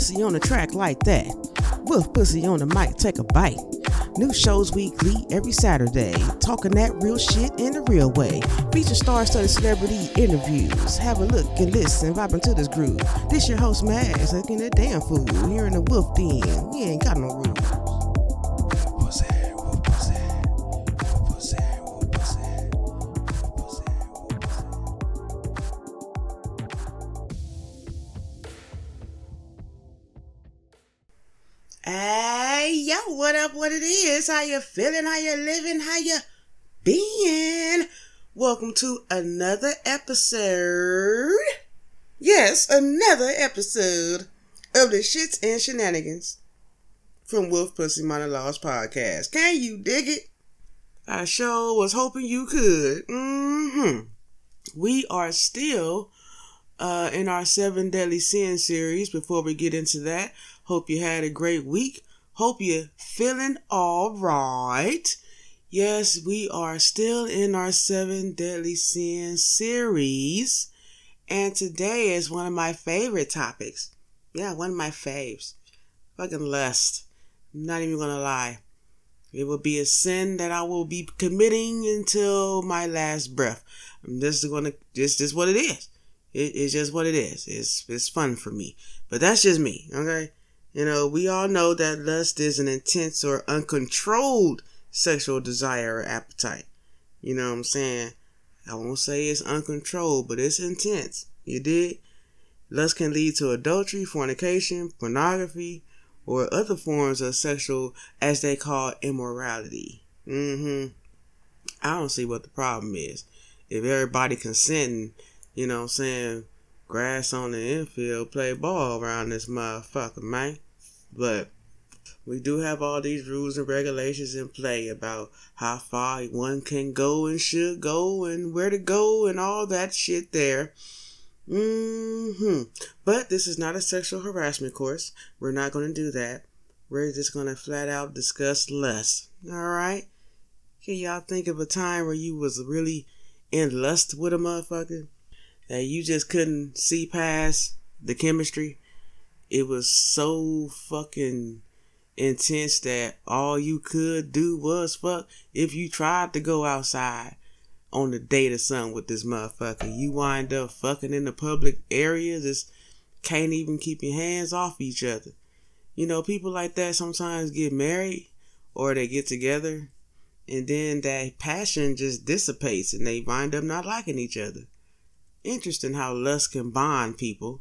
pussy on the track like that. Wolf pussy on the mic, take a bite. New shows weekly every Saturday. Talking that real shit in a real way. Feature star-studded celebrity interviews. Have a look and listen, vibing to this groove. This your host Max, looking that damn fool. Here in the wolf den, we ain't got no rules. What it is, how you feeling, how you living, how you being. Welcome to another episode. Yes, another episode of the Shits and Shenanigans from Wolf Pussy Monologues Podcast. Can you dig it? I sure was hoping you could. Mm-hmm. We are still uh, in our Seven Deadly sin series. Before we get into that, hope you had a great week. Hope you're feeling all right. Yes, we are still in our seven deadly sins series. And today is one of my favorite topics. Yeah, one of my faves. Fucking lust. I'm not even gonna lie. It will be a sin that I will be committing until my last breath. I'm just gonna, just, just what it is. It, it's just what it is. It's, it's fun for me. But that's just me, okay? You know, we all know that lust is an intense or uncontrolled sexual desire or appetite. You know what I'm saying? I won't say it's uncontrolled, but it's intense. You did? Lust can lead to adultery, fornication, pornography, or other forms of sexual, as they call immorality. Mm-hmm. I don't see what the problem is. If everybody consenting, you know what I'm saying, grass on the infield, play ball around this motherfucker, man. But we do have all these rules and regulations in play about how far one can go and should go and where to go and all that shit there. hmm But this is not a sexual harassment course. We're not going to do that. We're just going to flat out discuss lust. All right? Can y'all think of a time where you was really in lust with a motherfucker? That you just couldn't see past the chemistry. It was so fucking intense that all you could do was fuck. If you tried to go outside on the date or something with this motherfucker, you wind up fucking in the public area. Just can't even keep your hands off each other. You know, people like that sometimes get married or they get together and then that passion just dissipates and they wind up not liking each other interesting how lust can bond people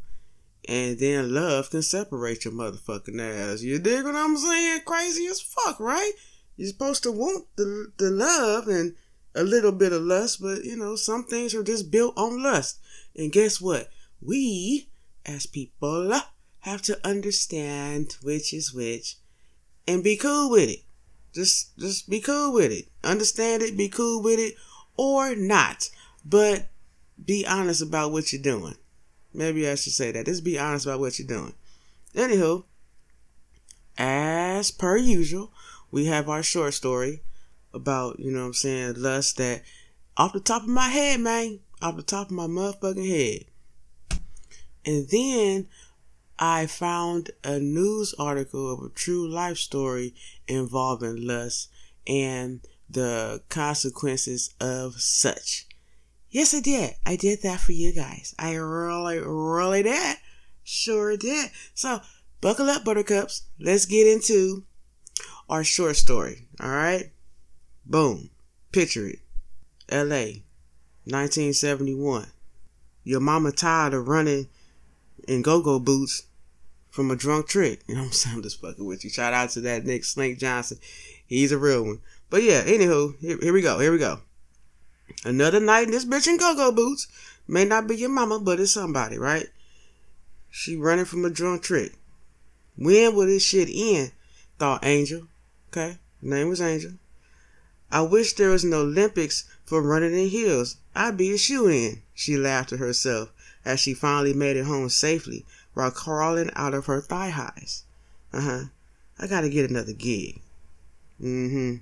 and then love can separate your motherfucking ass. You dig what I'm saying? Crazy as fuck, right? You're supposed to want the, the love and a little bit of lust, but you know, some things are just built on lust. And guess what? We, as people, have to understand which is which and be cool with it. Just, just be cool with it. Understand it, be cool with it, or not. But be honest about what you're doing. Maybe I should say that. Just be honest about what you're doing. Anywho, as per usual, we have our short story about, you know what I'm saying, lust that off the top of my head, man, off the top of my motherfucking head. And then I found a news article of a true life story involving lust and the consequences of such. Yes, I did. I did that for you guys. I really, really did. Sure did. So, buckle up, buttercups. Let's get into our short story. All right? Boom. Picture it. LA, 1971. Your mama tired of running in go-go boots from a drunk trick. You know what I'm saying? I'm just fucking with you. Shout out to that Nick Snake Johnson. He's a real one. But yeah, anywho, here, here we go. Here we go. Another night in this bitch in go-go boots. May not be your mama, but it's somebody, right? She running from a drunk trick. When will this shit end? Thought Angel. Okay, name was Angel. I wish there was an Olympics for running in heels. I'd be a shoe in. She laughed to herself as she finally made it home safely while crawling out of her thigh highs. Uh huh. I gotta get another gig. Mm hmm.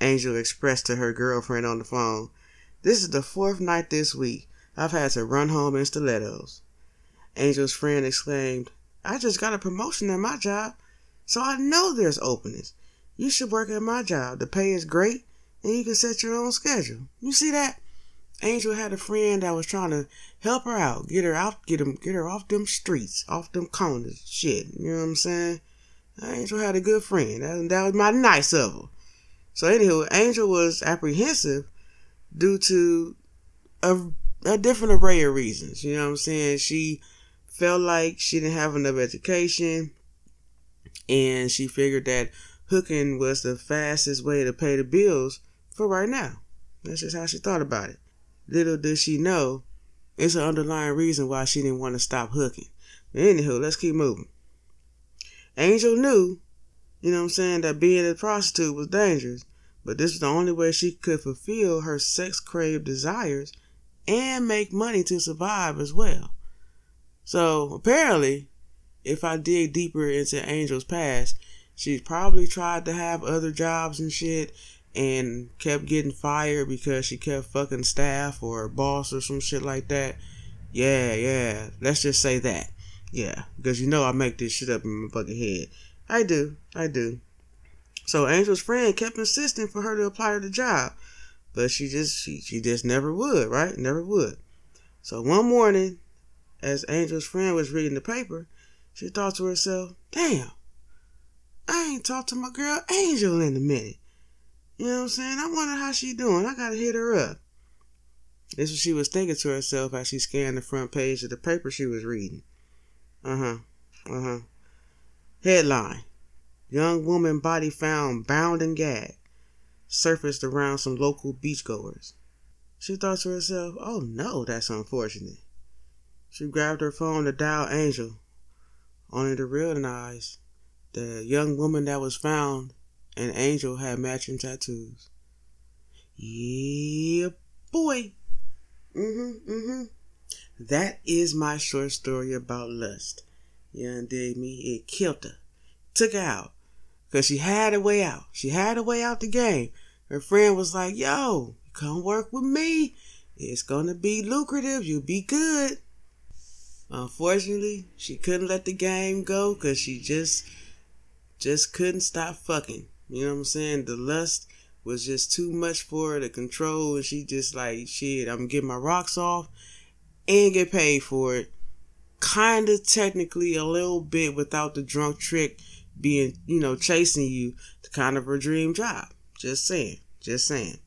Angel expressed to her girlfriend on the phone. This is the fourth night this week. I've had to run home in stilettos. Angel's friend exclaimed, I just got a promotion at my job, so I know there's openings. You should work at my job. The pay is great, and you can set your own schedule. You see that? Angel had a friend that was trying to help her out, get her out, get him, get her off them streets, off them corners, shit. You know what I'm saying? Angel had a good friend. That, that was mighty nice of her. So anywho, Angel was apprehensive due to a, a different array of reasons. You know what I'm saying? She felt like she didn't have enough education, and she figured that hooking was the fastest way to pay the bills for right now. That's just how she thought about it. Little did she know, it's an underlying reason why she didn't want to stop hooking. But anywho, let's keep moving. Angel knew, you know what I'm saying, that being a prostitute was dangerous, but this was the only way she could fulfill her sex craved desires and make money to survive as well. So apparently, if I dig deeper into Angel's past, she probably tried to have other jobs and shit and kept getting fired because she kept fucking staff or boss or some shit like that. Yeah, yeah. Let's just say that. Yeah, because you know I make this shit up in my fucking head. I do, I do. So Angel's friend kept insisting for her to apply to the job, but she just she, she just never would, right? Never would. So one morning, as Angel's friend was reading the paper, she thought to herself, "Damn, I ain't talked to my girl Angel in a minute. You know what I'm saying? I wonder how she doing. I gotta hit her up. This is what she was thinking to herself as she scanned the front page of the paper she was reading. Uh huh. Uh huh. Headline Young woman body found bound and gagged. Surfaced around some local beachgoers. She thought to herself, oh no, that's unfortunate. She grabbed her phone to dial Angel, only to realize the young woman that was found and Angel had matching tattoos. Yeah, boy. Mm-hmm, mm-hmm. That is my short story about lust. You dig me? It killed her. Took her out. Cause she had a way out. She had a way out the game. Her friend was like, yo, come work with me. It's gonna be lucrative. You'll be good. Unfortunately, she couldn't let the game go because she just just couldn't stop fucking. You know what I'm saying? The lust was just too much for her to control, and she just like, shit, I'm getting my rocks off and get paid for it. Kinda technically a little bit without the drunk trick being, you know, chasing you to kind of her dream job. Just saying. Just saying.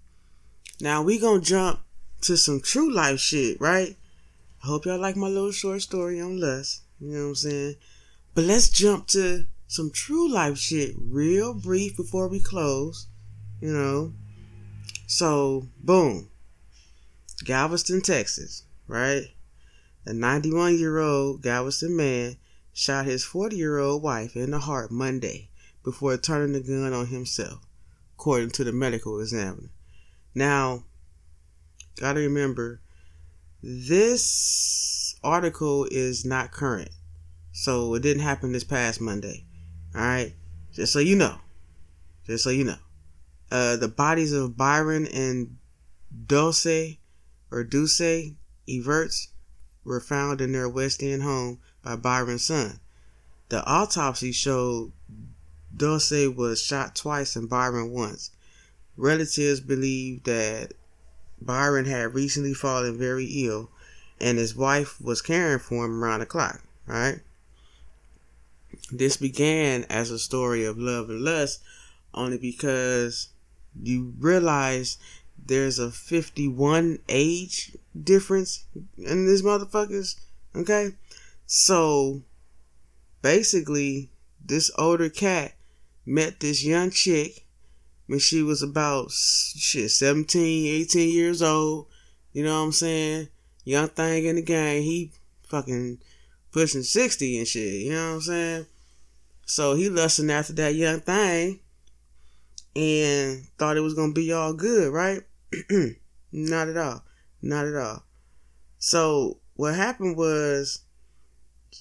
Now we gonna jump to some true life shit, right? I hope y'all like my little short story on lust. You know what I'm saying? But let's jump to some true life shit real brief before we close. You know. So, boom. Galveston, Texas, right? A 91 year old Galveston man shot his 40 year old wife in the heart Monday before turning the gun on himself, according to the medical examiner. Now, gotta remember, this article is not current. So it didn't happen this past Monday. Alright? Just so you know. Just so you know. Uh, the bodies of Byron and Dulce or Dulce Everts were found in their West End home by Byron's son. The autopsy showed Dulce was shot twice and Byron once. Relatives believe that Byron had recently fallen very ill and his wife was caring for him around the clock, right? This began as a story of love and lust only because you realize there's a 51 age difference in these motherfuckers, okay? So basically, this older cat met this young chick when she was about shit 17, 18 years old. You know what I'm saying? Young thing in the game. He fucking pushing 60 and shit. You know what I'm saying? So he lusting after that young thing and thought it was gonna be all good, right? Not at all. Not at all. So what happened was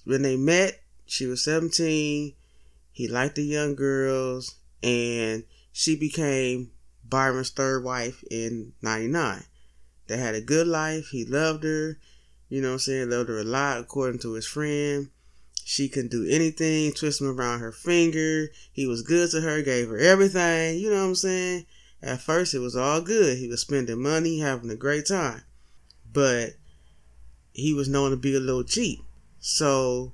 when they met, she was 17. He liked the young girls, and she became Byron's third wife in 99. They had a good life. He loved her. You know what I'm saying? Loved her a lot, according to his friend. She couldn't do anything, twist him around her finger. He was good to her, gave her everything. You know what I'm saying? At first, it was all good. He was spending money, having a great time. But he was known to be a little cheap. So,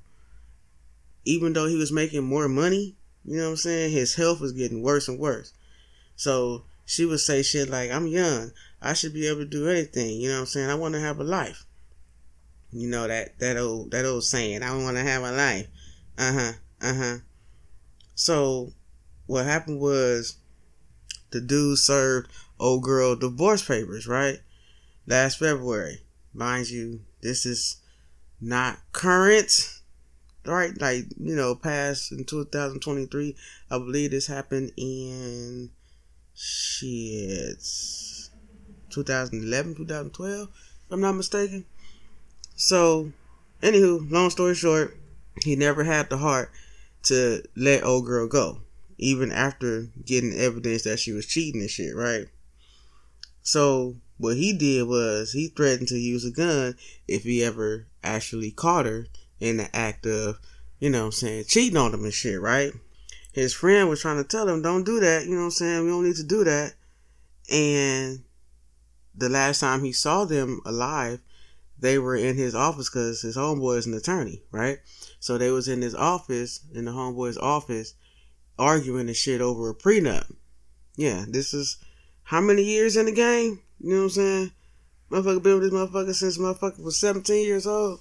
even though he was making more money, you know what I'm saying? His health was getting worse and worse. So, she would say shit like, I'm young. I should be able to do anything. You know what I'm saying? I want to have a life. You know that that old that old saying, I want to have a life. Uh-huh. Uh-huh. So what happened was the dude served old girl divorce papers, right? Last February. Mind you, this is not current. Right, like, you know, past in 2023. I believe this happened in shit 2011, 2012, if I'm not mistaken. So, anywho, long story short, he never had the heart to let old girl go, even after getting evidence that she was cheating and shit, right? So, what he did was he threatened to use a gun if he ever actually caught her in the act of, you know I'm saying, cheating on him and shit, right? His friend was trying to tell him, don't do that, you know I'm saying? We don't need to do that. And the last time he saw them alive, they were in his office because his homeboy is an attorney, right? So they was in his office, in the homeboy's office, arguing and shit over a prenup. Yeah, this is how many years in the game? You know what I'm saying? Motherfucker been with this motherfucker since motherfucker was 17 years old.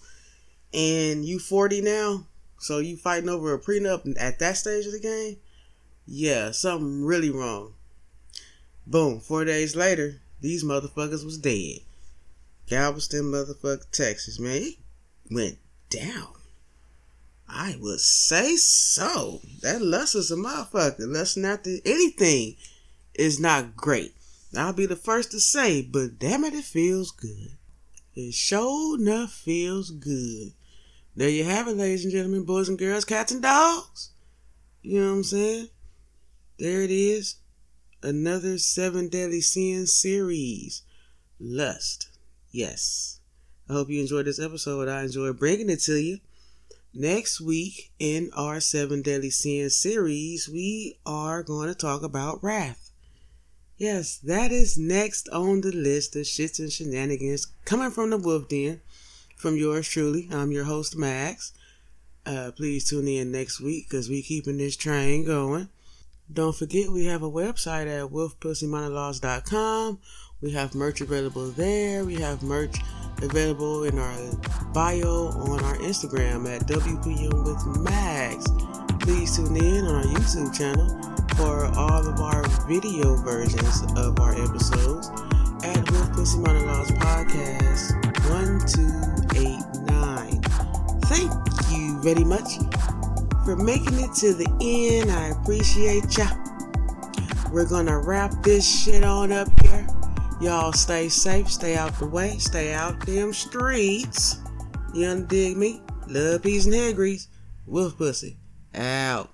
And you 40 now? So you fighting over a prenup at that stage of the game? Yeah, something really wrong. Boom, four days later, these motherfuckers was dead. Galveston, motherfucker, Texas, man. It went down. I would say so. That lust is a motherfucker. Lust after anything is not great. I'll be the first to say, but damn it, it feels good. It sure enough feels good. There you have it, ladies and gentlemen, boys and girls, cats and dogs. You know what I'm saying? There it is. Another Seven Deadly Sins series. Lust. Yes. I hope you enjoyed this episode. I enjoyed bringing it to you. Next week in our Seven Deadly Sins series, we are going to talk about wrath. Yes, that is next on the list of shits and shenanigans coming from the Wolf Den. From yours truly, I'm your host, Max. Uh, please tune in next week because we're keeping this train going. Don't forget we have a website at wolfpussymonologues.com we have merch available there. We have merch available in our bio on our Instagram at WPM with Max. Please tune in on our YouTube channel for all of our video versions of our episodes at Wolf Pussy Monologues Podcast 1289. Thank you very much for making it to the end. I appreciate ya. We're gonna wrap this shit on up here. Y'all stay safe, stay out the way, stay out them streets. You undig me? Love, peace, and hair grease. Wolf pussy. Out.